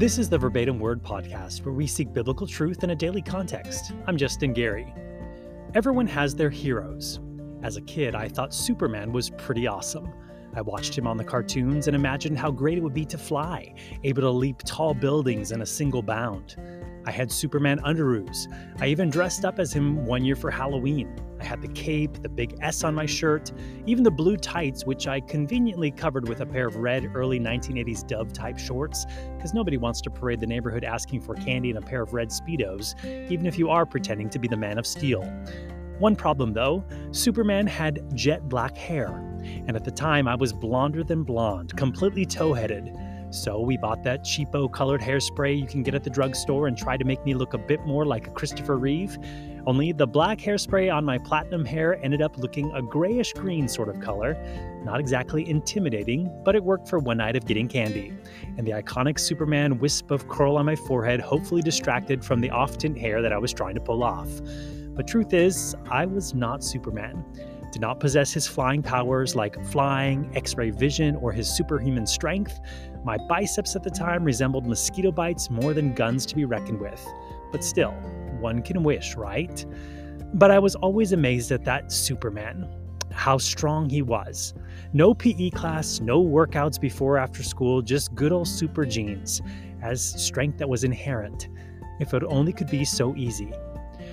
This is the Verbatim Word Podcast, where we seek biblical truth in a daily context. I'm Justin Gary. Everyone has their heroes. As a kid, I thought Superman was pretty awesome. I watched him on the cartoons and imagined how great it would be to fly, able to leap tall buildings in a single bound. I had Superman underoos. I even dressed up as him one year for Halloween. I had the cape, the big S on my shirt, even the blue tights, which I conveniently covered with a pair of red early 1980s Dove type shorts, because nobody wants to parade the neighborhood asking for candy and a pair of red Speedos, even if you are pretending to be the Man of Steel. One problem though Superman had jet black hair, and at the time I was blonder than blonde, completely tow headed. So we bought that cheapo colored hairspray you can get at the drugstore and tried to make me look a bit more like Christopher Reeve. Only the black hairspray on my platinum hair ended up looking a grayish green sort of color. Not exactly intimidating, but it worked for one night of getting candy. And the iconic Superman wisp of curl on my forehead hopefully distracted from the off tint hair that I was trying to pull off. But truth is, I was not Superman did not possess his flying powers like flying, x ray vision, or his superhuman strength. My biceps at the time resembled mosquito bites more than guns to be reckoned with. But still, one can wish, right? But I was always amazed at that Superman, how strong he was. No PE class, no workouts before or after school, just good old super genes, as strength that was inherent. If it only could be so easy.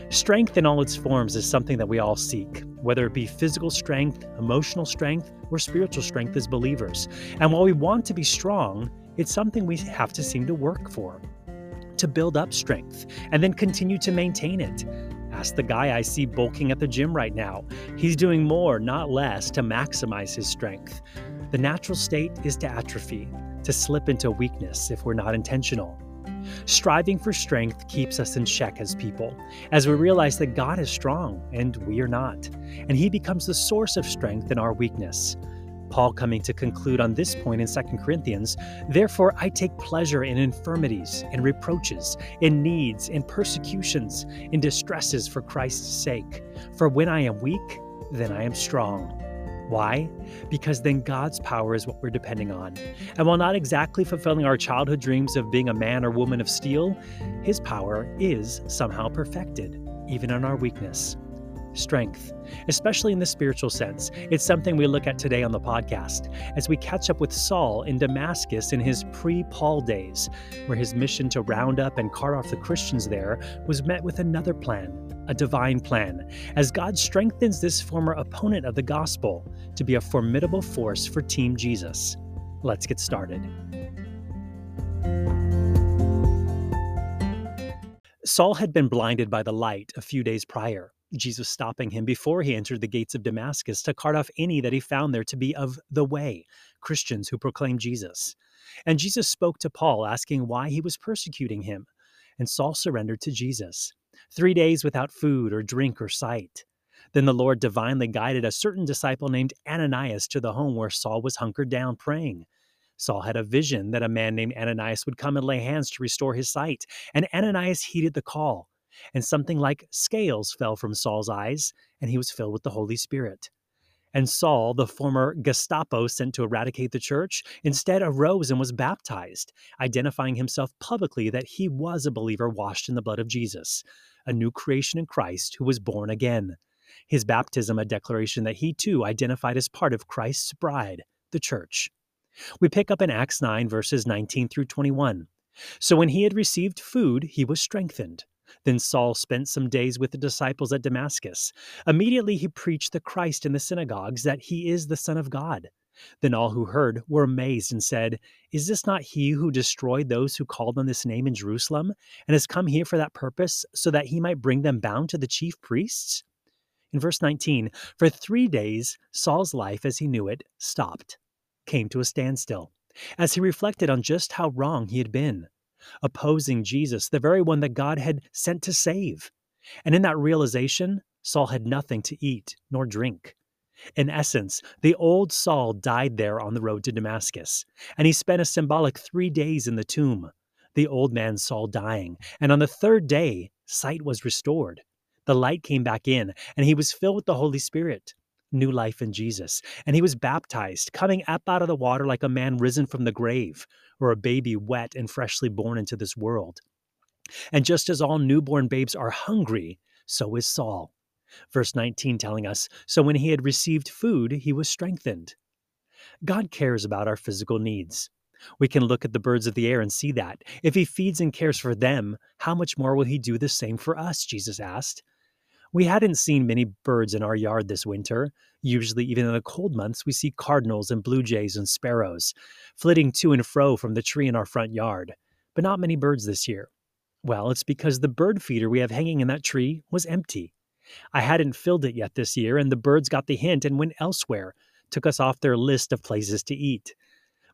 Strength in all its forms is something that we all seek, whether it be physical strength, emotional strength, or spiritual strength as believers. And while we want to be strong, it's something we have to seem to work for, to build up strength, and then continue to maintain it. Ask the guy I see bulking at the gym right now. He's doing more, not less, to maximize his strength. The natural state is to atrophy, to slip into weakness if we're not intentional. Striving for strength keeps us in check as people, as we realize that God is strong and we are not, and He becomes the source of strength in our weakness. Paul coming to conclude on this point in 2 Corinthians, therefore I take pleasure in infirmities, in reproaches, in needs, in persecutions, in distresses for Christ's sake. For when I am weak, then I am strong. Why? Because then God's power is what we're depending on. And while not exactly fulfilling our childhood dreams of being a man or woman of steel, His power is somehow perfected, even in our weakness. Strength, especially in the spiritual sense, it's something we look at today on the podcast as we catch up with Saul in Damascus in his pre Paul days, where his mission to round up and cart off the Christians there was met with another plan a divine plan, as God strengthens this former opponent of the gospel to be a formidable force for Team Jesus. Let's get started. Saul had been blinded by the light a few days prior, Jesus stopping him before he entered the gates of Damascus to cart off any that he found there to be of the way, Christians who proclaim Jesus. And Jesus spoke to Paul, asking why he was persecuting him. And Saul surrendered to Jesus three days without food or drink or sight. Then the Lord divinely guided a certain disciple named Ananias to the home where Saul was hunkered down praying. Saul had a vision that a man named Ananias would come and lay hands to restore his sight, and Ananias heeded the call. And something like scales fell from Saul's eyes, and he was filled with the Holy Spirit. And Saul, the former Gestapo sent to eradicate the church, instead arose and was baptized, identifying himself publicly that he was a believer washed in the blood of Jesus, a new creation in Christ who was born again. His baptism a declaration that he too identified as part of Christ's bride, the church. We pick up in Acts 9, verses 19 through 21. So when he had received food, he was strengthened. Then Saul spent some days with the disciples at Damascus. Immediately he preached the Christ in the synagogues, that he is the Son of God. Then all who heard were amazed and said, Is this not he who destroyed those who called on this name in Jerusalem, and has come here for that purpose, so that he might bring them bound to the chief priests? In verse 19, for three days Saul's life as he knew it stopped, came to a standstill, as he reflected on just how wrong he had been opposing Jesus, the very one that God had sent to save. And in that realization, Saul had nothing to eat nor drink. In essence, the old Saul died there on the road to Damascus, and he spent a symbolic three days in the tomb, the old man Saul dying. And on the third day, sight was restored. The light came back in, and he was filled with the Holy Spirit. New life in Jesus, and he was baptized, coming up out of the water like a man risen from the grave, or a baby wet and freshly born into this world. And just as all newborn babes are hungry, so is Saul. Verse 19 telling us So when he had received food, he was strengthened. God cares about our physical needs. We can look at the birds of the air and see that. If he feeds and cares for them, how much more will he do the same for us? Jesus asked. We hadn't seen many birds in our yard this winter. Usually, even in the cold months, we see cardinals and blue jays and sparrows flitting to and fro from the tree in our front yard, but not many birds this year. Well, it's because the bird feeder we have hanging in that tree was empty. I hadn't filled it yet this year, and the birds got the hint and went elsewhere, took us off their list of places to eat.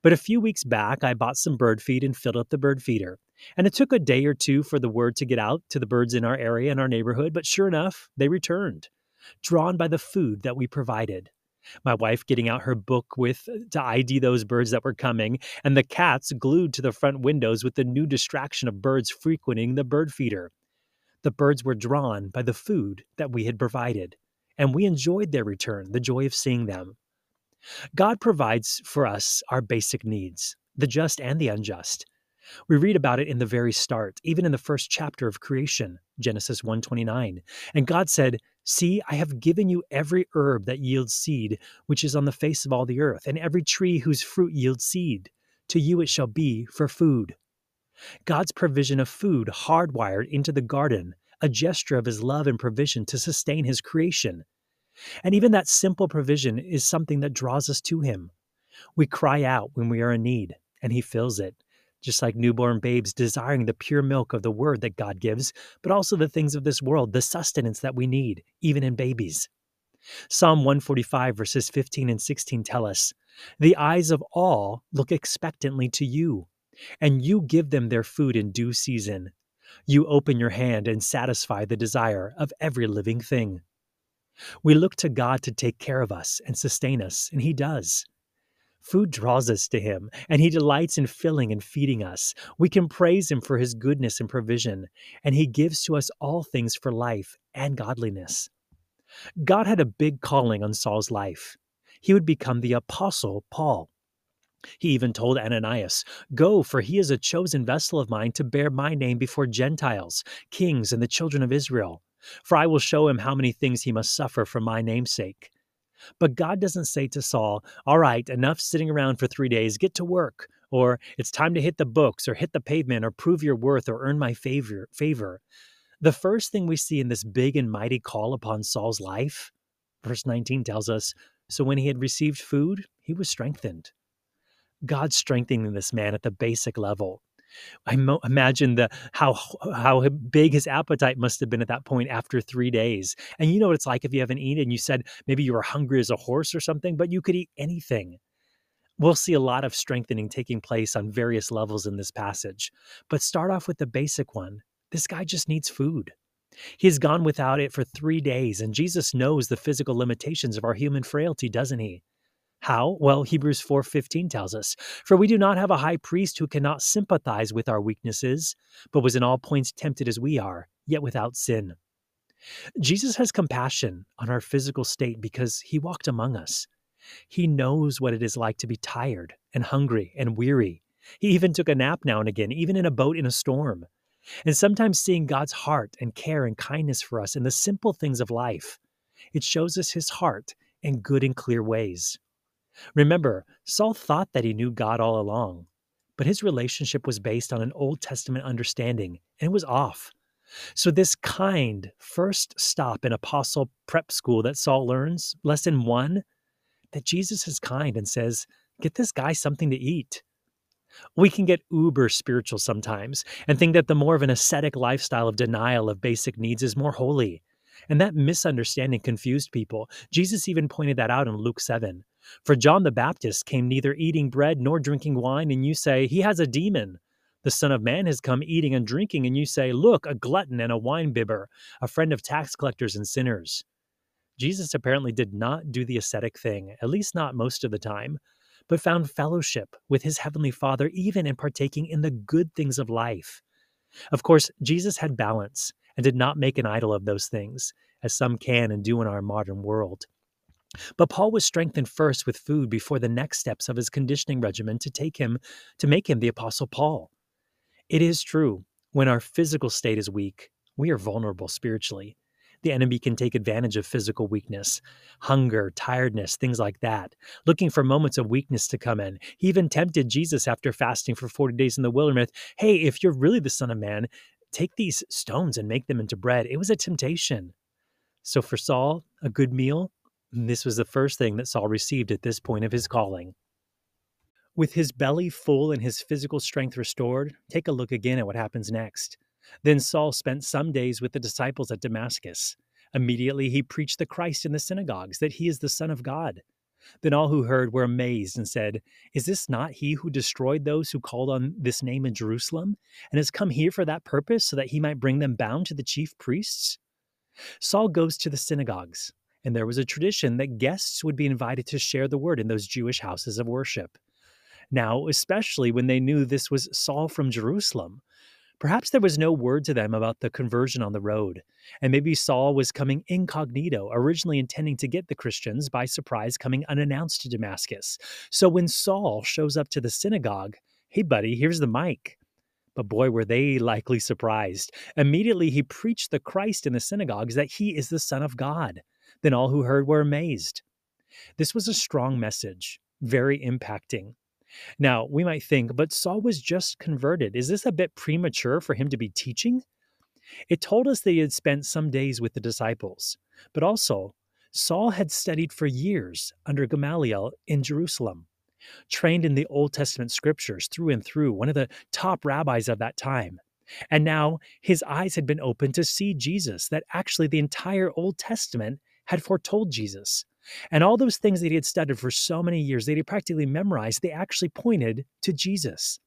But a few weeks back, I bought some bird feed and filled up the bird feeder. And it took a day or two for the word to get out to the birds in our area and our neighborhood, but sure enough, they returned, drawn by the food that we provided. My wife getting out her book with uh, to ID those birds that were coming, and the cats glued to the front windows with the new distraction of birds frequenting the bird feeder. The birds were drawn by the food that we had provided, and we enjoyed their return, the joy of seeing them. God provides for us our basic needs, the just and the unjust. We read about it in the very start, even in the first chapter of creation, Genesis 1:29. And God said, "See, I have given you every herb that yields seed, which is on the face of all the earth, and every tree whose fruit yields seed. To you it shall be for food." God's provision of food hardwired into the garden, a gesture of his love and provision to sustain his creation. And even that simple provision is something that draws us to him. We cry out when we are in need, and he fills it just like newborn babes desiring the pure milk of the word that God gives, but also the things of this world, the sustenance that we need, even in babies. Psalm 145, verses 15 and 16 tell us The eyes of all look expectantly to you, and you give them their food in due season. You open your hand and satisfy the desire of every living thing. We look to God to take care of us and sustain us, and He does. Food draws us to Him, and He delights in filling and feeding us. We can praise Him for His goodness and provision, and He gives to us all things for life and godliness. God had a big calling on Saul's life. He would become the Apostle Paul. He even told Ananias, Go, for he is a chosen vessel of mine to bear my name before Gentiles, kings, and the children of Israel. For I will show him how many things he must suffer for my name's sake. But God doesn't say to Saul, All right, enough sitting around for three days, get to work. Or it's time to hit the books or hit the pavement or prove your worth or earn my favor. favor. The first thing we see in this big and mighty call upon Saul's life, verse 19 tells us So when he had received food, he was strengthened. God strengthening this man at the basic level. I mo- imagine the how how big his appetite must have been at that point after three days. And you know what it's like if you haven't eaten. You said maybe you were hungry as a horse or something, but you could eat anything. We'll see a lot of strengthening taking place on various levels in this passage. But start off with the basic one. This guy just needs food. He has gone without it for three days, and Jesus knows the physical limitations of our human frailty, doesn't he? How? Well, Hebrews 4:15 tells us, "For we do not have a high priest who cannot sympathize with our weaknesses, but was in all points tempted as we are, yet without sin." Jesus has compassion on our physical state because he walked among us. He knows what it is like to be tired and hungry and weary. He even took a nap now and again, even in a boat in a storm. And sometimes seeing God's heart and care and kindness for us in the simple things of life, it shows us his heart in good and clear ways. Remember, Saul thought that he knew God all along, but his relationship was based on an Old Testament understanding, and it was off. So, this kind first stop in apostle prep school that Saul learns, lesson one, that Jesus is kind and says, Get this guy something to eat. We can get uber spiritual sometimes and think that the more of an ascetic lifestyle of denial of basic needs is more holy. And that misunderstanding confused people. Jesus even pointed that out in Luke 7. For John the Baptist came neither eating bread nor drinking wine, and you say, He has a demon. The Son of Man has come eating and drinking, and you say, Look, a glutton and a winebibber, a friend of tax collectors and sinners. Jesus apparently did not do the ascetic thing, at least not most of the time, but found fellowship with his heavenly Father even in partaking in the good things of life. Of course, Jesus had balance and did not make an idol of those things, as some can and do in our modern world. But Paul was strengthened first with food before the next steps of his conditioning regimen to take him to make him the apostle Paul. It is true, when our physical state is weak, we are vulnerable spiritually. The enemy can take advantage of physical weakness, hunger, tiredness, things like that, looking for moments of weakness to come in. He even tempted Jesus after fasting for 40 days in the wilderness hey, if you're really the Son of Man, take these stones and make them into bread. It was a temptation. So for Saul, a good meal, this was the first thing that Saul received at this point of his calling. With his belly full and his physical strength restored, take a look again at what happens next. Then Saul spent some days with the disciples at Damascus. Immediately he preached the Christ in the synagogues, that he is the Son of God. Then all who heard were amazed and said, Is this not he who destroyed those who called on this name in Jerusalem, and has come here for that purpose, so that he might bring them bound to the chief priests? Saul goes to the synagogues, and there was a tradition that guests would be invited to share the word in those Jewish houses of worship. Now, especially when they knew this was Saul from Jerusalem, Perhaps there was no word to them about the conversion on the road, and maybe Saul was coming incognito, originally intending to get the Christians by surprise coming unannounced to Damascus. So when Saul shows up to the synagogue, hey, buddy, here's the mic. But boy, were they likely surprised. Immediately he preached the Christ in the synagogues that he is the Son of God. Then all who heard were amazed. This was a strong message, very impacting. Now, we might think, but Saul was just converted. Is this a bit premature for him to be teaching? It told us that he had spent some days with the disciples, but also, Saul had studied for years under Gamaliel in Jerusalem, trained in the Old Testament scriptures through and through, one of the top rabbis of that time. And now his eyes had been opened to see Jesus, that actually the entire Old Testament had foretold Jesus. And all those things that he had studied for so many years, that he practically memorized, they actually pointed to Jesus.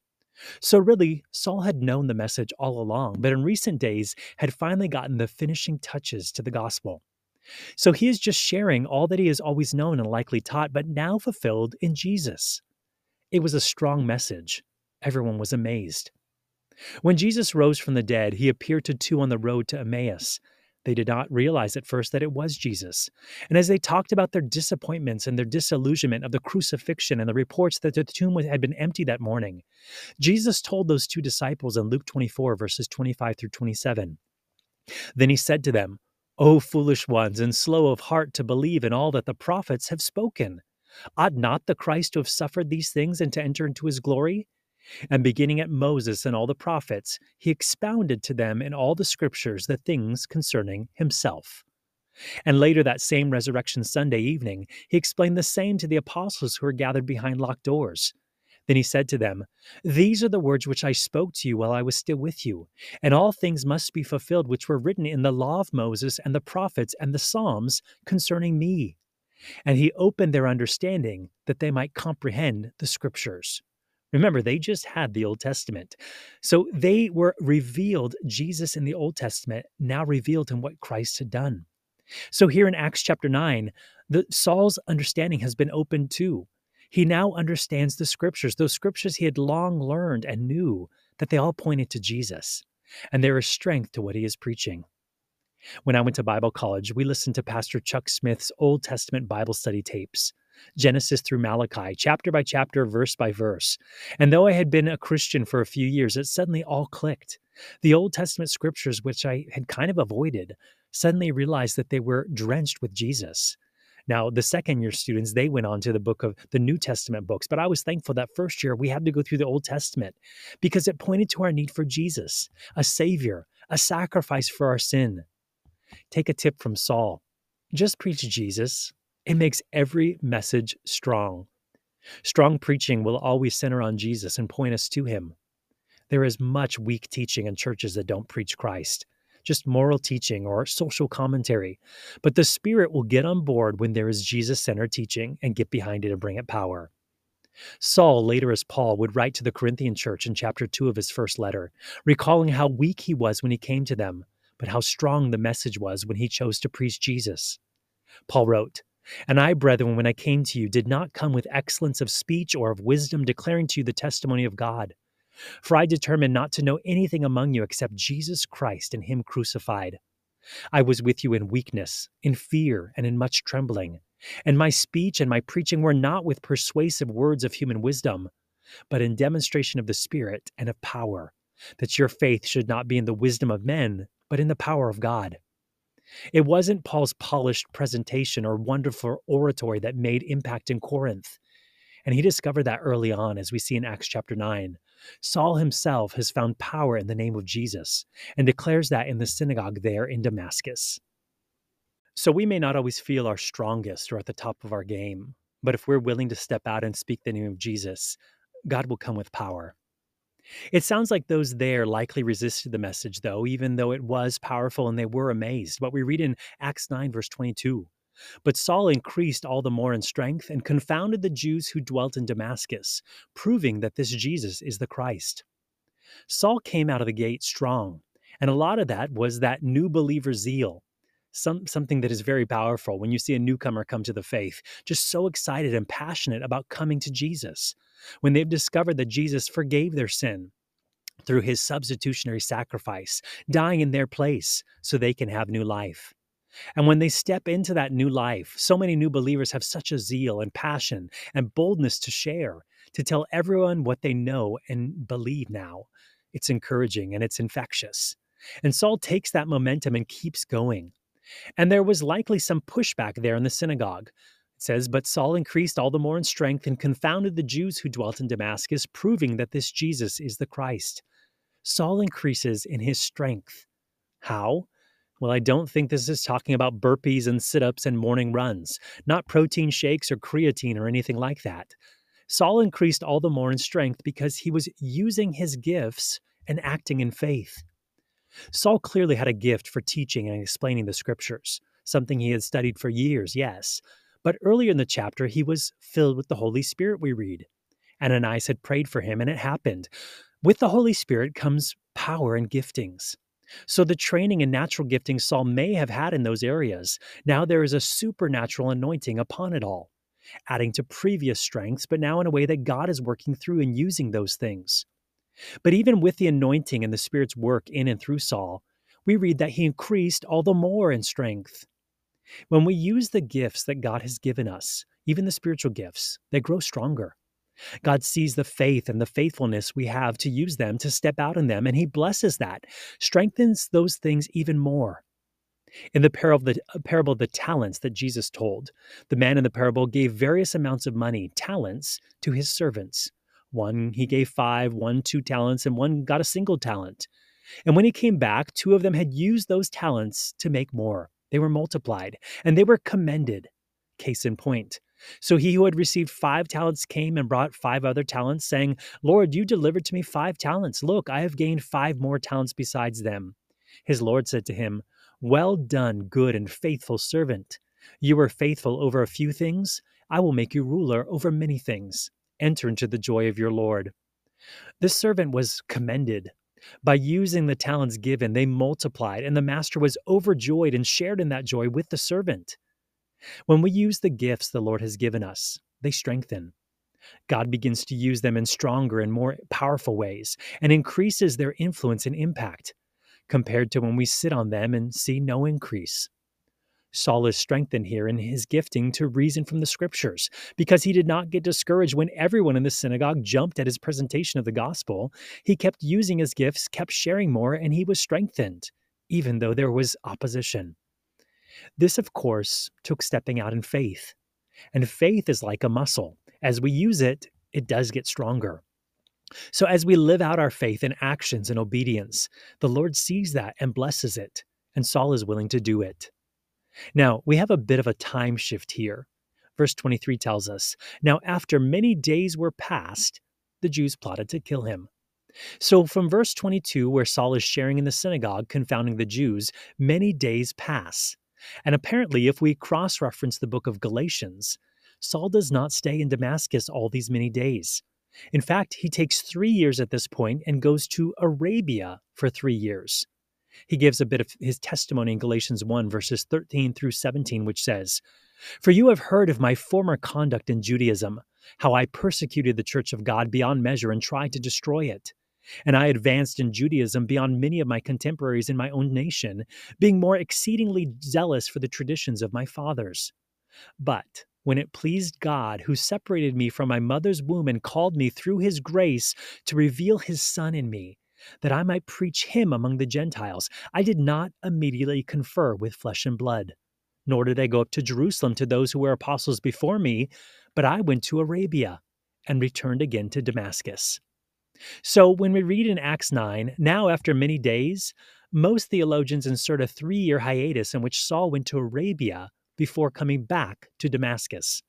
So, really, Saul had known the message all along, but in recent days had finally gotten the finishing touches to the gospel. So, he is just sharing all that he has always known and likely taught, but now fulfilled in Jesus. It was a strong message. Everyone was amazed. When Jesus rose from the dead, he appeared to two on the road to Emmaus. They did not realize at first that it was Jesus. And as they talked about their disappointments and their disillusionment of the crucifixion and the reports that the tomb had been empty that morning, Jesus told those two disciples in Luke 24, verses 25 through 27. Then he said to them, O foolish ones, and slow of heart to believe in all that the prophets have spoken. Ought not the Christ to have suffered these things and to enter into his glory? And beginning at Moses and all the prophets, he expounded to them in all the scriptures the things concerning himself. And later that same Resurrection Sunday evening, he explained the same to the apostles who were gathered behind locked doors. Then he said to them, These are the words which I spoke to you while I was still with you, and all things must be fulfilled which were written in the law of Moses and the prophets and the Psalms concerning me. And he opened their understanding that they might comprehend the scriptures. Remember, they just had the Old Testament. So they were revealed, Jesus in the Old Testament, now revealed in what Christ had done. So here in Acts chapter 9, the Saul's understanding has been opened too. He now understands the scriptures, those scriptures he had long learned and knew that they all pointed to Jesus. And there is strength to what he is preaching. When I went to Bible college, we listened to Pastor Chuck Smith's Old Testament Bible study tapes. Genesis through Malachi, chapter by chapter, verse by verse. And though I had been a Christian for a few years, it suddenly all clicked. The Old Testament scriptures, which I had kind of avoided, suddenly realized that they were drenched with Jesus. Now, the second year students, they went on to the book of the New Testament books, but I was thankful that first year we had to go through the Old Testament because it pointed to our need for Jesus, a Savior, a sacrifice for our sin. Take a tip from Saul just preach Jesus, it makes every message strong. Strong preaching will always center on Jesus and point us to him. There is much weak teaching in churches that don't preach Christ, just moral teaching or social commentary. But the Spirit will get on board when there is Jesus centered teaching and get behind it and bring it power. Saul, later as Paul, would write to the Corinthian church in chapter 2 of his first letter, recalling how weak he was when he came to them, but how strong the message was when he chose to preach Jesus. Paul wrote, and I, brethren, when I came to you, did not come with excellence of speech or of wisdom, declaring to you the testimony of God. For I determined not to know anything among you except Jesus Christ and Him crucified. I was with you in weakness, in fear, and in much trembling. And my speech and my preaching were not with persuasive words of human wisdom, but in demonstration of the Spirit and of power, that your faith should not be in the wisdom of men, but in the power of God. It wasn't Paul's polished presentation or wonderful oratory that made impact in Corinth. And he discovered that early on, as we see in Acts chapter 9. Saul himself has found power in the name of Jesus and declares that in the synagogue there in Damascus. So we may not always feel our strongest or at the top of our game, but if we're willing to step out and speak the name of Jesus, God will come with power. It sounds like those there likely resisted the message, though, even though it was powerful and they were amazed. What we read in Acts 9, verse 22. But Saul increased all the more in strength and confounded the Jews who dwelt in Damascus, proving that this Jesus is the Christ. Saul came out of the gate strong, and a lot of that was that new believer zeal. Some, something that is very powerful when you see a newcomer come to the faith, just so excited and passionate about coming to Jesus. When they've discovered that Jesus forgave their sin, through his substitutionary sacrifice, dying in their place so they can have new life. And when they step into that new life, so many new believers have such a zeal and passion and boldness to share, to tell everyone what they know and believe now. It's encouraging and it's infectious. And Saul takes that momentum and keeps going. And there was likely some pushback there in the synagogue. It says, But Saul increased all the more in strength and confounded the Jews who dwelt in Damascus, proving that this Jesus is the Christ. Saul increases in his strength. How? Well, I don't think this is talking about burpees and sit ups and morning runs, not protein shakes or creatine or anything like that. Saul increased all the more in strength because he was using his gifts and acting in faith. Saul clearly had a gift for teaching and explaining the scriptures, something he had studied for years, yes. But earlier in the chapter, he was filled with the Holy Spirit, we read. Ananias had prayed for him, and it happened. With the Holy Spirit comes power and giftings. So, the training and natural gifting Saul may have had in those areas, now there is a supernatural anointing upon it all, adding to previous strengths, but now in a way that God is working through and using those things. But even with the anointing and the Spirit's work in and through Saul, we read that he increased all the more in strength. When we use the gifts that God has given us, even the spiritual gifts, they grow stronger. God sees the faith and the faithfulness we have to use them to step out in them, and He blesses that, strengthens those things even more. In the parable, the uh, parable of the talents that Jesus told, the man in the parable gave various amounts of money, talents, to his servants. One he gave five, one two talents, and one got a single talent. And when he came back, two of them had used those talents to make more. They were multiplied, and they were commended. Case in point, so he who had received five talents came and brought five other talents, saying, Lord, you delivered to me five talents. Look, I have gained five more talents besides them. His Lord said to him, Well done, good and faithful servant. You were faithful over a few things. I will make you ruler over many things. Enter into the joy of your Lord. This servant was commended. By using the talents given, they multiplied, and the master was overjoyed and shared in that joy with the servant. When we use the gifts the Lord has given us, they strengthen. God begins to use them in stronger and more powerful ways and increases their influence and impact compared to when we sit on them and see no increase. Saul is strengthened here in his gifting to reason from the scriptures because he did not get discouraged when everyone in the synagogue jumped at his presentation of the gospel. He kept using his gifts, kept sharing more, and he was strengthened, even though there was opposition. This, of course, took stepping out in faith. And faith is like a muscle. As we use it, it does get stronger. So, as we live out our faith in actions and obedience, the Lord sees that and blesses it, and Saul is willing to do it. Now, we have a bit of a time shift here. Verse 23 tells us Now, after many days were passed, the Jews plotted to kill him. So, from verse 22, where Saul is sharing in the synagogue, confounding the Jews, many days pass. And apparently, if we cross reference the book of Galatians, Saul does not stay in Damascus all these many days. In fact, he takes three years at this point and goes to Arabia for three years. He gives a bit of his testimony in Galatians 1, verses 13 through 17, which says, For you have heard of my former conduct in Judaism, how I persecuted the church of God beyond measure and tried to destroy it. And I advanced in Judaism beyond many of my contemporaries in my own nation, being more exceedingly zealous for the traditions of my fathers. But when it pleased God, who separated me from my mother's womb and called me through his grace to reveal his Son in me, that I might preach him among the Gentiles, I did not immediately confer with flesh and blood. Nor did I go up to Jerusalem to those who were apostles before me, but I went to Arabia and returned again to Damascus. So when we read in Acts 9, now after many days, most theologians insert a three year hiatus in which Saul went to Arabia before coming back to Damascus.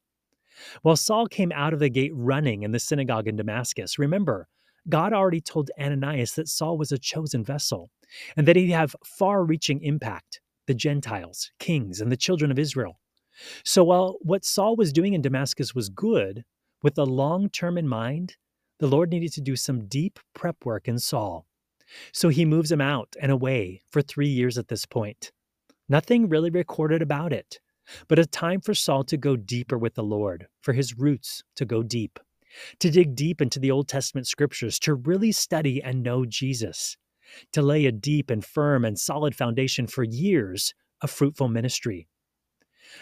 While Saul came out of the gate running in the synagogue in Damascus, remember, God already told Ananias that Saul was a chosen vessel and that he'd have far reaching impact the Gentiles, kings, and the children of Israel. So while what Saul was doing in Damascus was good, with the long term in mind, the Lord needed to do some deep prep work in Saul. So he moves him out and away for three years at this point. Nothing really recorded about it, but a time for Saul to go deeper with the Lord, for his roots to go deep, to dig deep into the Old Testament scriptures, to really study and know Jesus, to lay a deep and firm and solid foundation for years of fruitful ministry.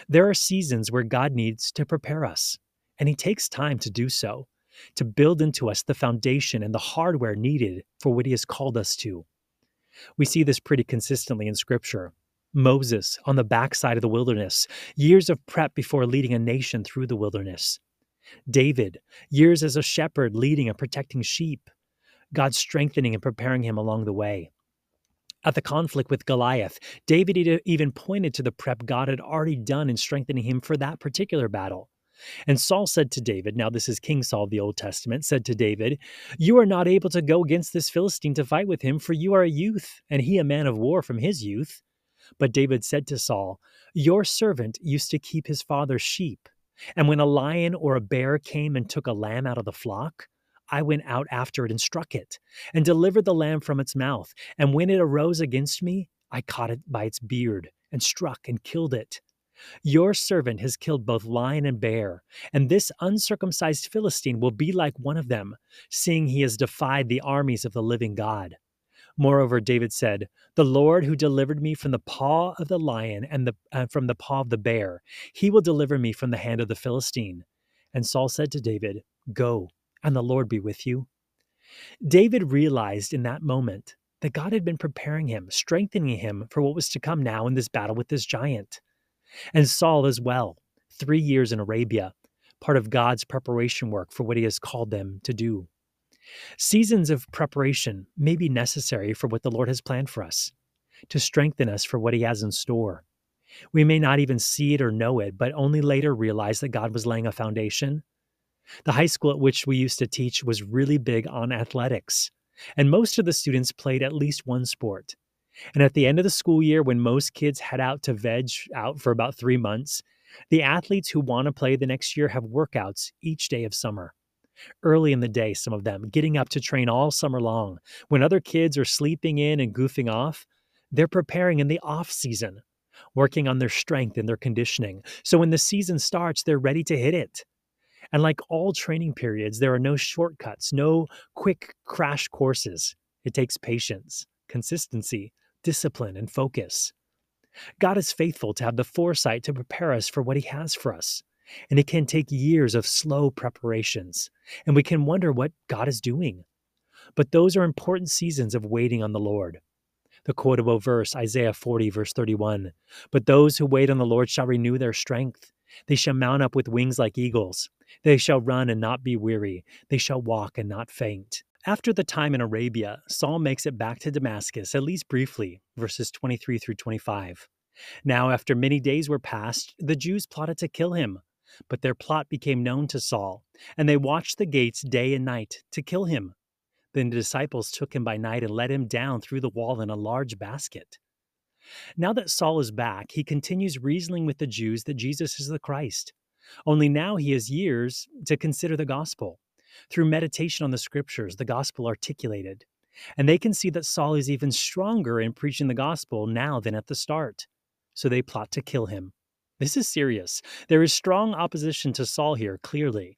There are seasons where God needs to prepare us, and He takes time to do so to build into us the foundation and the hardware needed for what he has called us to. We see this pretty consistently in Scripture. Moses on the backside of the wilderness, years of prep before leading a nation through the wilderness. David, years as a shepherd leading and protecting sheep, God strengthening and preparing him along the way. At the conflict with Goliath, David even pointed to the prep God had already done in strengthening him for that particular battle. And Saul said to David, now this is King Saul of the Old Testament, said to David, You are not able to go against this Philistine to fight with him, for you are a youth, and he a man of war from his youth. But David said to Saul, Your servant used to keep his father's sheep. And when a lion or a bear came and took a lamb out of the flock, I went out after it and struck it, and delivered the lamb from its mouth. And when it arose against me, I caught it by its beard, and struck and killed it. Your servant has killed both lion and bear, and this uncircumcised Philistine will be like one of them, seeing he has defied the armies of the living God. Moreover, David said, The Lord who delivered me from the paw of the lion and the, uh, from the paw of the bear, he will deliver me from the hand of the Philistine. And Saul said to David, Go, and the Lord be with you. David realized in that moment that God had been preparing him, strengthening him for what was to come now in this battle with this giant and Saul as well, three years in Arabia, part of God's preparation work for what he has called them to do. Seasons of preparation may be necessary for what the Lord has planned for us, to strengthen us for what he has in store. We may not even see it or know it, but only later realize that God was laying a foundation. The high school at which we used to teach was really big on athletics, and most of the students played at least one sport. And at the end of the school year, when most kids head out to veg out for about three months, the athletes who want to play the next year have workouts each day of summer. Early in the day, some of them getting up to train all summer long. When other kids are sleeping in and goofing off, they're preparing in the off season, working on their strength and their conditioning. So when the season starts, they're ready to hit it. And like all training periods, there are no shortcuts, no quick crash courses. It takes patience, consistency, discipline, and focus. God is faithful to have the foresight to prepare us for what He has for us. And it can take years of slow preparations, and we can wonder what God is doing. But those are important seasons of waiting on the Lord. The quotable verse, Isaiah 40, verse 31 But those who wait on the Lord shall renew their strength. They shall mount up with wings like eagles. They shall run and not be weary. They shall walk and not faint. After the time in Arabia, Saul makes it back to Damascus, at least briefly, verses 23 through 25. Now, after many days were passed, the Jews plotted to kill him. But their plot became known to Saul, and they watched the gates day and night to kill him. Then the disciples took him by night and let him down through the wall in a large basket. Now that Saul is back, he continues reasoning with the Jews that Jesus is the Christ. Only now he has years to consider the gospel through meditation on the scriptures, the gospel articulated. And they can see that Saul is even stronger in preaching the gospel now than at the start. So they plot to kill him. This is serious. There is strong opposition to Saul here, clearly.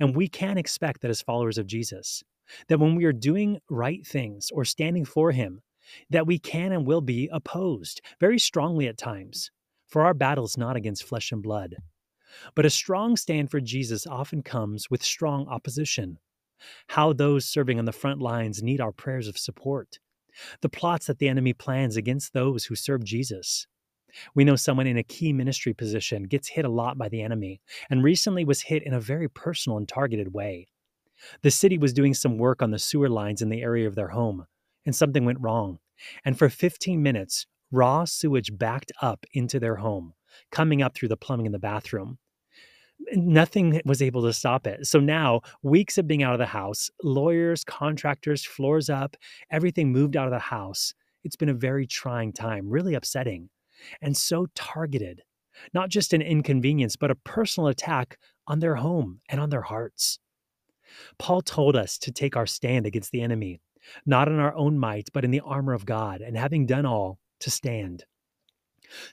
And we can expect that as followers of Jesus, that when we are doing right things or standing for him, that we can and will be opposed very strongly at times. For our battle is not against flesh and blood, But a strong stand for Jesus often comes with strong opposition. How those serving on the front lines need our prayers of support. The plots that the enemy plans against those who serve Jesus. We know someone in a key ministry position gets hit a lot by the enemy, and recently was hit in a very personal and targeted way. The city was doing some work on the sewer lines in the area of their home, and something went wrong. And for 15 minutes, raw sewage backed up into their home, coming up through the plumbing in the bathroom. Nothing was able to stop it. So now, weeks of being out of the house, lawyers, contractors, floors up, everything moved out of the house. It's been a very trying time, really upsetting and so targeted, not just an inconvenience, but a personal attack on their home and on their hearts. Paul told us to take our stand against the enemy, not in our own might, but in the armor of God, and having done all, to stand.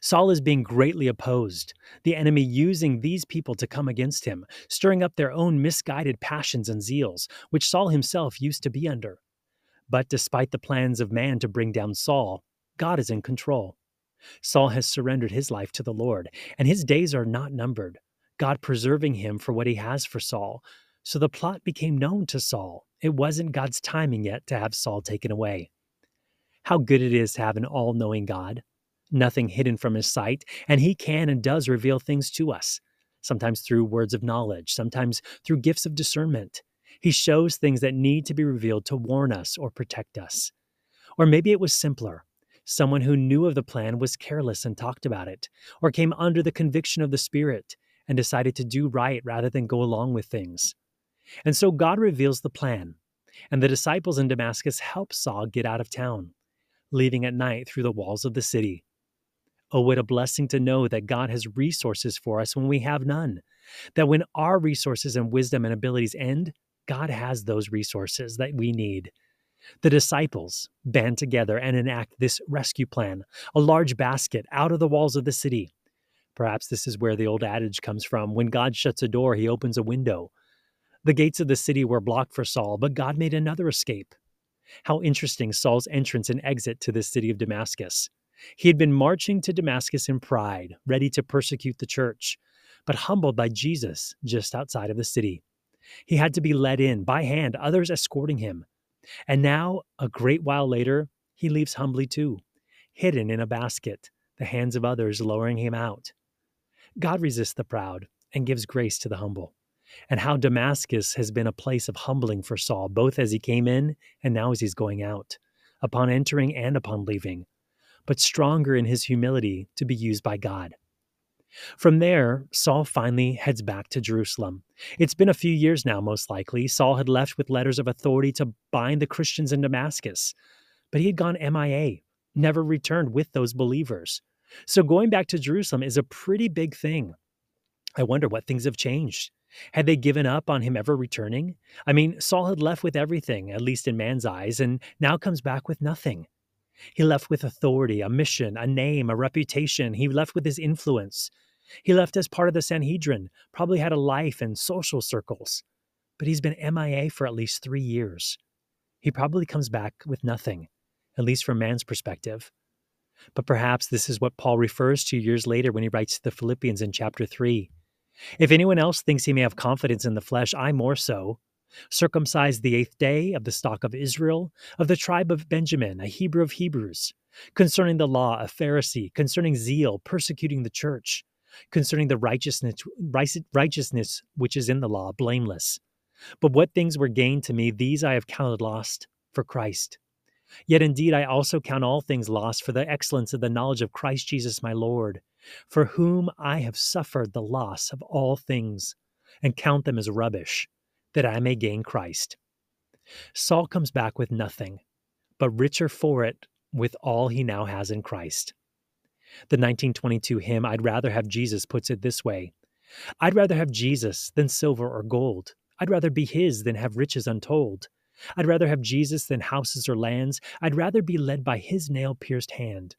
Saul is being greatly opposed, the enemy using these people to come against him, stirring up their own misguided passions and zeals, which Saul himself used to be under. But despite the plans of man to bring down Saul, God is in control. Saul has surrendered his life to the Lord, and his days are not numbered, God preserving him for what he has for Saul. So the plot became known to Saul. It wasn't God's timing yet to have Saul taken away. How good it is to have an all knowing God, nothing hidden from his sight, and he can and does reveal things to us, sometimes through words of knowledge, sometimes through gifts of discernment. He shows things that need to be revealed to warn us or protect us. Or maybe it was simpler. Someone who knew of the plan was careless and talked about it, or came under the conviction of the Spirit and decided to do right rather than go along with things. And so God reveals the plan, and the disciples in Damascus help Saul get out of town, leaving at night through the walls of the city. Oh, what a blessing to know that God has resources for us when we have none. That when our resources and wisdom and abilities end, God has those resources that we need the disciples band together and enact this rescue plan a large basket out of the walls of the city. Perhaps this is where the old adage comes from when God shuts a door, he opens a window. The gates of the city were blocked for Saul, but God made another escape. How interesting Saul's entrance and exit to the city of Damascus. He had been marching to Damascus in pride, ready to persecute the church, but humbled by Jesus just outside of the city. He had to be led in by hand, others escorting him. And now, a great while later, he leaves humbly too, hidden in a basket, the hands of others lowering him out. God resists the proud and gives grace to the humble. And how Damascus has been a place of humbling for Saul, both as he came in and now as he's going out, upon entering and upon leaving, but stronger in his humility to be used by God. From there, Saul finally heads back to Jerusalem. It's been a few years now, most likely. Saul had left with letters of authority to bind the Christians in Damascus, but he had gone MIA, never returned with those believers. So going back to Jerusalem is a pretty big thing. I wonder what things have changed. Had they given up on him ever returning? I mean, Saul had left with everything, at least in man's eyes, and now comes back with nothing. He left with authority, a mission, a name, a reputation. He left with his influence. He left as part of the Sanhedrin, probably had a life in social circles, but he's been MIA for at least three years. He probably comes back with nothing, at least from man's perspective. But perhaps this is what Paul refers to years later when he writes to the Philippians in chapter 3. If anyone else thinks he may have confidence in the flesh, I more so. Circumcised the eighth day, of the stock of Israel, of the tribe of Benjamin, a Hebrew of Hebrews, concerning the law, a Pharisee, concerning zeal, persecuting the church, concerning the righteousness righteousness which is in the law blameless. But what things were gained to me these i have counted lost for christ. Yet indeed i also count all things lost for the excellence of the knowledge of christ jesus my lord for whom i have suffered the loss of all things and count them as rubbish that i may gain christ. Saul comes back with nothing but richer for it with all he now has in christ the 1922 hymn, I'd Rather Have Jesus, puts it this way I'd rather have Jesus than silver or gold. I'd rather be his than have riches untold. I'd rather have Jesus than houses or lands. I'd rather be led by his nail pierced hand.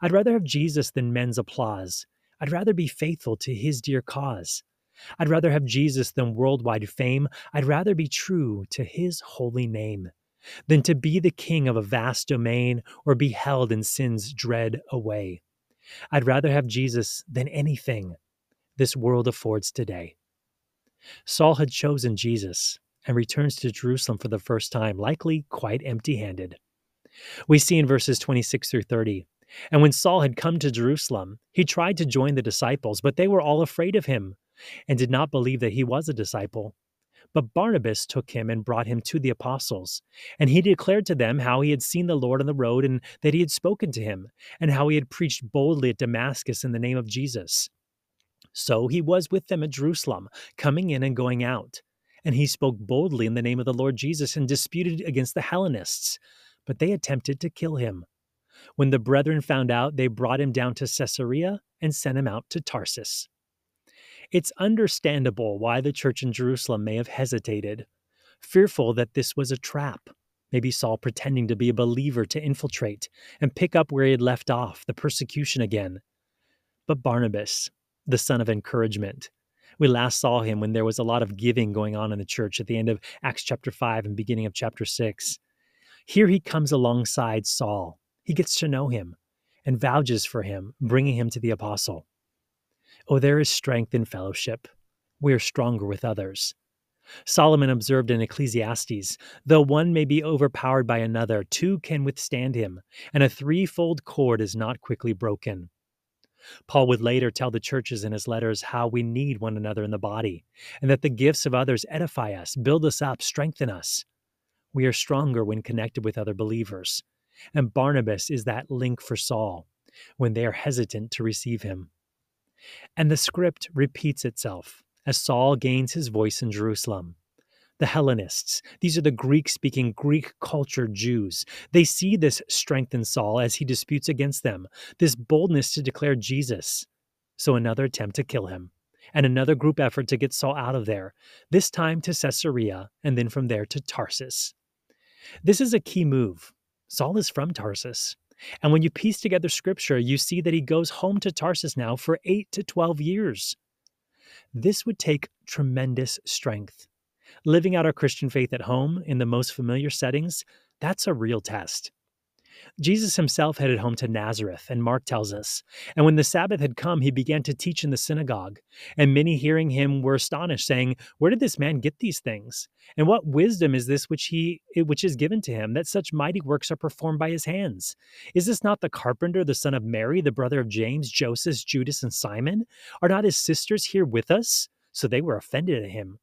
I'd rather have Jesus than men's applause. I'd rather be faithful to his dear cause. I'd rather have Jesus than worldwide fame. I'd rather be true to his holy name than to be the king of a vast domain or be held in sin's dread away. I'd rather have Jesus than anything, this world affords today. Saul had chosen Jesus and returns to Jerusalem for the first time, likely quite empty handed. We see in verses 26 through 30 And when Saul had come to Jerusalem, he tried to join the disciples, but they were all afraid of him and did not believe that he was a disciple. But Barnabas took him and brought him to the apostles. And he declared to them how he had seen the Lord on the road and that he had spoken to him, and how he had preached boldly at Damascus in the name of Jesus. So he was with them at Jerusalem, coming in and going out. And he spoke boldly in the name of the Lord Jesus and disputed against the Hellenists. But they attempted to kill him. When the brethren found out, they brought him down to Caesarea and sent him out to Tarsus. It's understandable why the church in Jerusalem may have hesitated, fearful that this was a trap. Maybe Saul pretending to be a believer to infiltrate and pick up where he had left off, the persecution again. But Barnabas, the son of encouragement, we last saw him when there was a lot of giving going on in the church at the end of Acts chapter 5 and beginning of chapter 6. Here he comes alongside Saul. He gets to know him and vouches for him, bringing him to the apostle. Oh, there is strength in fellowship. We are stronger with others. Solomon observed in Ecclesiastes though one may be overpowered by another, two can withstand him, and a threefold cord is not quickly broken. Paul would later tell the churches in his letters how we need one another in the body, and that the gifts of others edify us, build us up, strengthen us. We are stronger when connected with other believers. And Barnabas is that link for Saul when they are hesitant to receive him. And the script repeats itself as Saul gains his voice in Jerusalem. The Hellenists, these are the Greek speaking, Greek cultured Jews. They see this strength in Saul as he disputes against them, this boldness to declare Jesus. So another attempt to kill him, and another group effort to get Saul out of there, this time to Caesarea, and then from there to Tarsus. This is a key move. Saul is from Tarsus. And when you piece together scripture, you see that he goes home to Tarsus now for 8 to 12 years. This would take tremendous strength. Living out our Christian faith at home in the most familiar settings, that's a real test. Jesus himself headed home to Nazareth, and Mark tells us. And when the Sabbath had come, he began to teach in the synagogue. And many hearing him were astonished, saying, Where did this man get these things? And what wisdom is this which he which is given to him, that such mighty works are performed by his hands? Is this not the carpenter, the son of Mary, the brother of James, Joseph, Judas, and Simon? Are not his sisters here with us? So they were offended at him.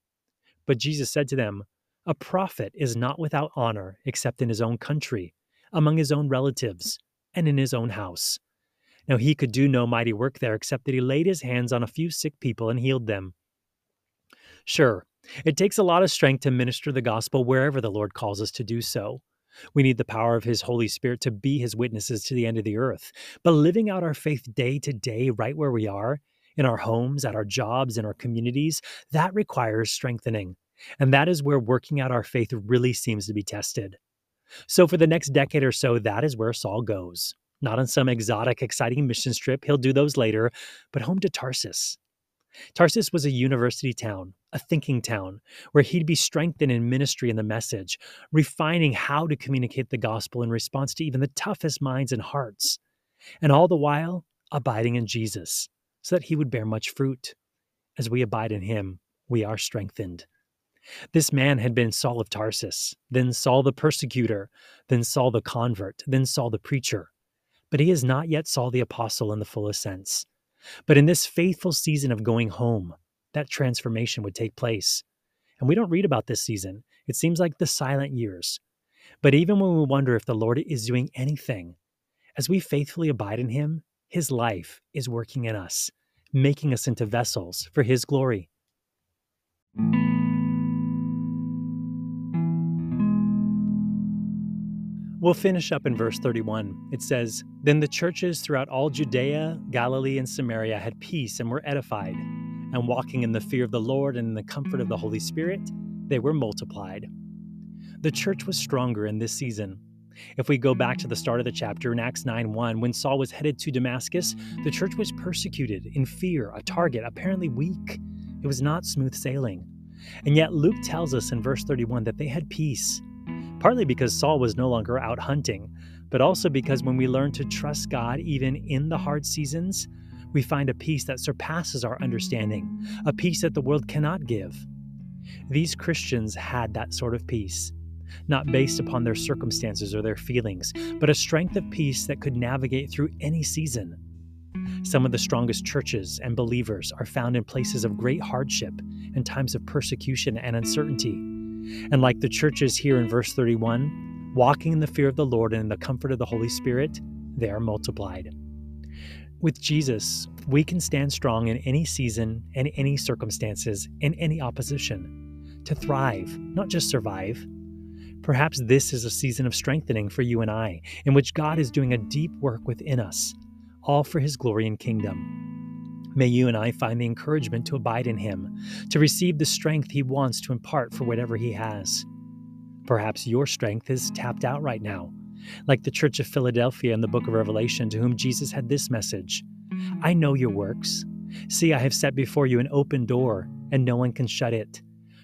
But Jesus said to them, A prophet is not without honor except in his own country among his own relatives, and in his own house. Now he could do no mighty work there except that he laid his hands on a few sick people and healed them. Sure, it takes a lot of strength to minister the gospel wherever the Lord calls us to do so. We need the power of His Holy Spirit to be His witnesses to the end of the earth. But living out our faith day to day, right where we are, in our homes, at our jobs, in our communities, that requires strengthening. And that is where working out our faith really seems to be tested. So, for the next decade or so, that is where Saul goes. Not on some exotic, exciting mission trip, he'll do those later, but home to Tarsus. Tarsus was a university town, a thinking town, where he'd be strengthened in ministry and the message, refining how to communicate the gospel in response to even the toughest minds and hearts, and all the while abiding in Jesus, so that he would bear much fruit. As we abide in him, we are strengthened. This man had been Saul of Tarsus, then Saul the persecutor, then Saul the convert, then Saul the preacher. But he is not yet Saul the apostle in the fullest sense. But in this faithful season of going home, that transformation would take place. And we don't read about this season. It seems like the silent years. But even when we wonder if the Lord is doing anything, as we faithfully abide in him, his life is working in us, making us into vessels for his glory. We'll finish up in verse 31. It says Then the churches throughout all Judea, Galilee, and Samaria had peace and were edified. And walking in the fear of the Lord and in the comfort of the Holy Spirit, they were multiplied. The church was stronger in this season. If we go back to the start of the chapter in Acts 9 1, when Saul was headed to Damascus, the church was persecuted, in fear, a target, apparently weak. It was not smooth sailing. And yet Luke tells us in verse 31 that they had peace partly because Saul was no longer out hunting, but also because when we learn to trust God even in the hard seasons, we find a peace that surpasses our understanding, a peace that the world cannot give. These Christians had that sort of peace, not based upon their circumstances or their feelings, but a strength of peace that could navigate through any season. Some of the strongest churches and believers are found in places of great hardship and times of persecution and uncertainty. And like the churches here in verse 31, walking in the fear of the Lord and in the comfort of the Holy Spirit, they are multiplied. With Jesus, we can stand strong in any season and any circumstances, in any opposition, to thrive, not just survive. Perhaps this is a season of strengthening for you and I, in which God is doing a deep work within us, all for His glory and kingdom. May you and I find the encouragement to abide in Him, to receive the strength He wants to impart for whatever He has. Perhaps your strength is tapped out right now like the church of Philadelphia in the book of Revelation, to whom Jesus had this message I know your works. See, I have set before you an open door, and no one can shut it.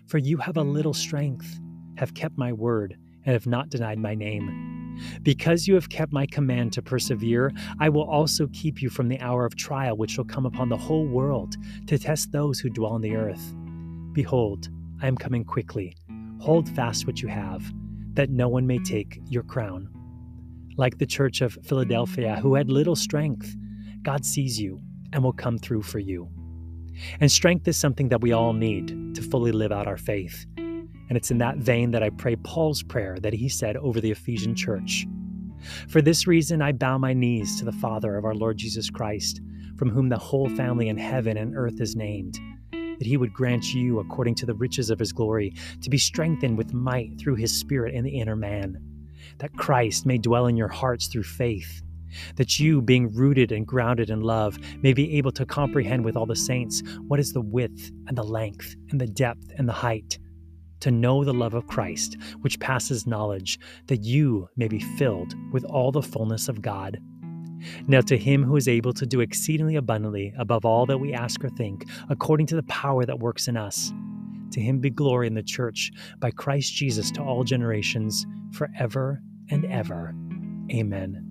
For you have a little strength, have kept my word, and have not denied my name. Because you have kept my command to persevere, I will also keep you from the hour of trial which shall come upon the whole world to test those who dwell on the earth. Behold, I am coming quickly. Hold fast what you have, that no one may take your crown like the church of Philadelphia, who had little strength, God sees you and will come through for you. And strength is something that we all need to fully live out our faith. And it's in that vein that I pray Paul's prayer that he said over the Ephesian church. For this reason, I bow my knees to the Father of our Lord Jesus Christ, from whom the whole family in heaven and earth is named, that he would grant you, according to the riches of his glory, to be strengthened with might through his Spirit in the inner man that Christ may dwell in your hearts through faith, that you, being rooted and grounded in love, may be able to comprehend with all the saints what is the width and the length and the depth and the height, to know the love of Christ, which passes knowledge, that you may be filled with all the fullness of God. Now, to him who is able to do exceedingly abundantly above all that we ask or think, according to the power that works in us, to him be glory in the church by Christ Jesus to all generations, forever and ever. Amen.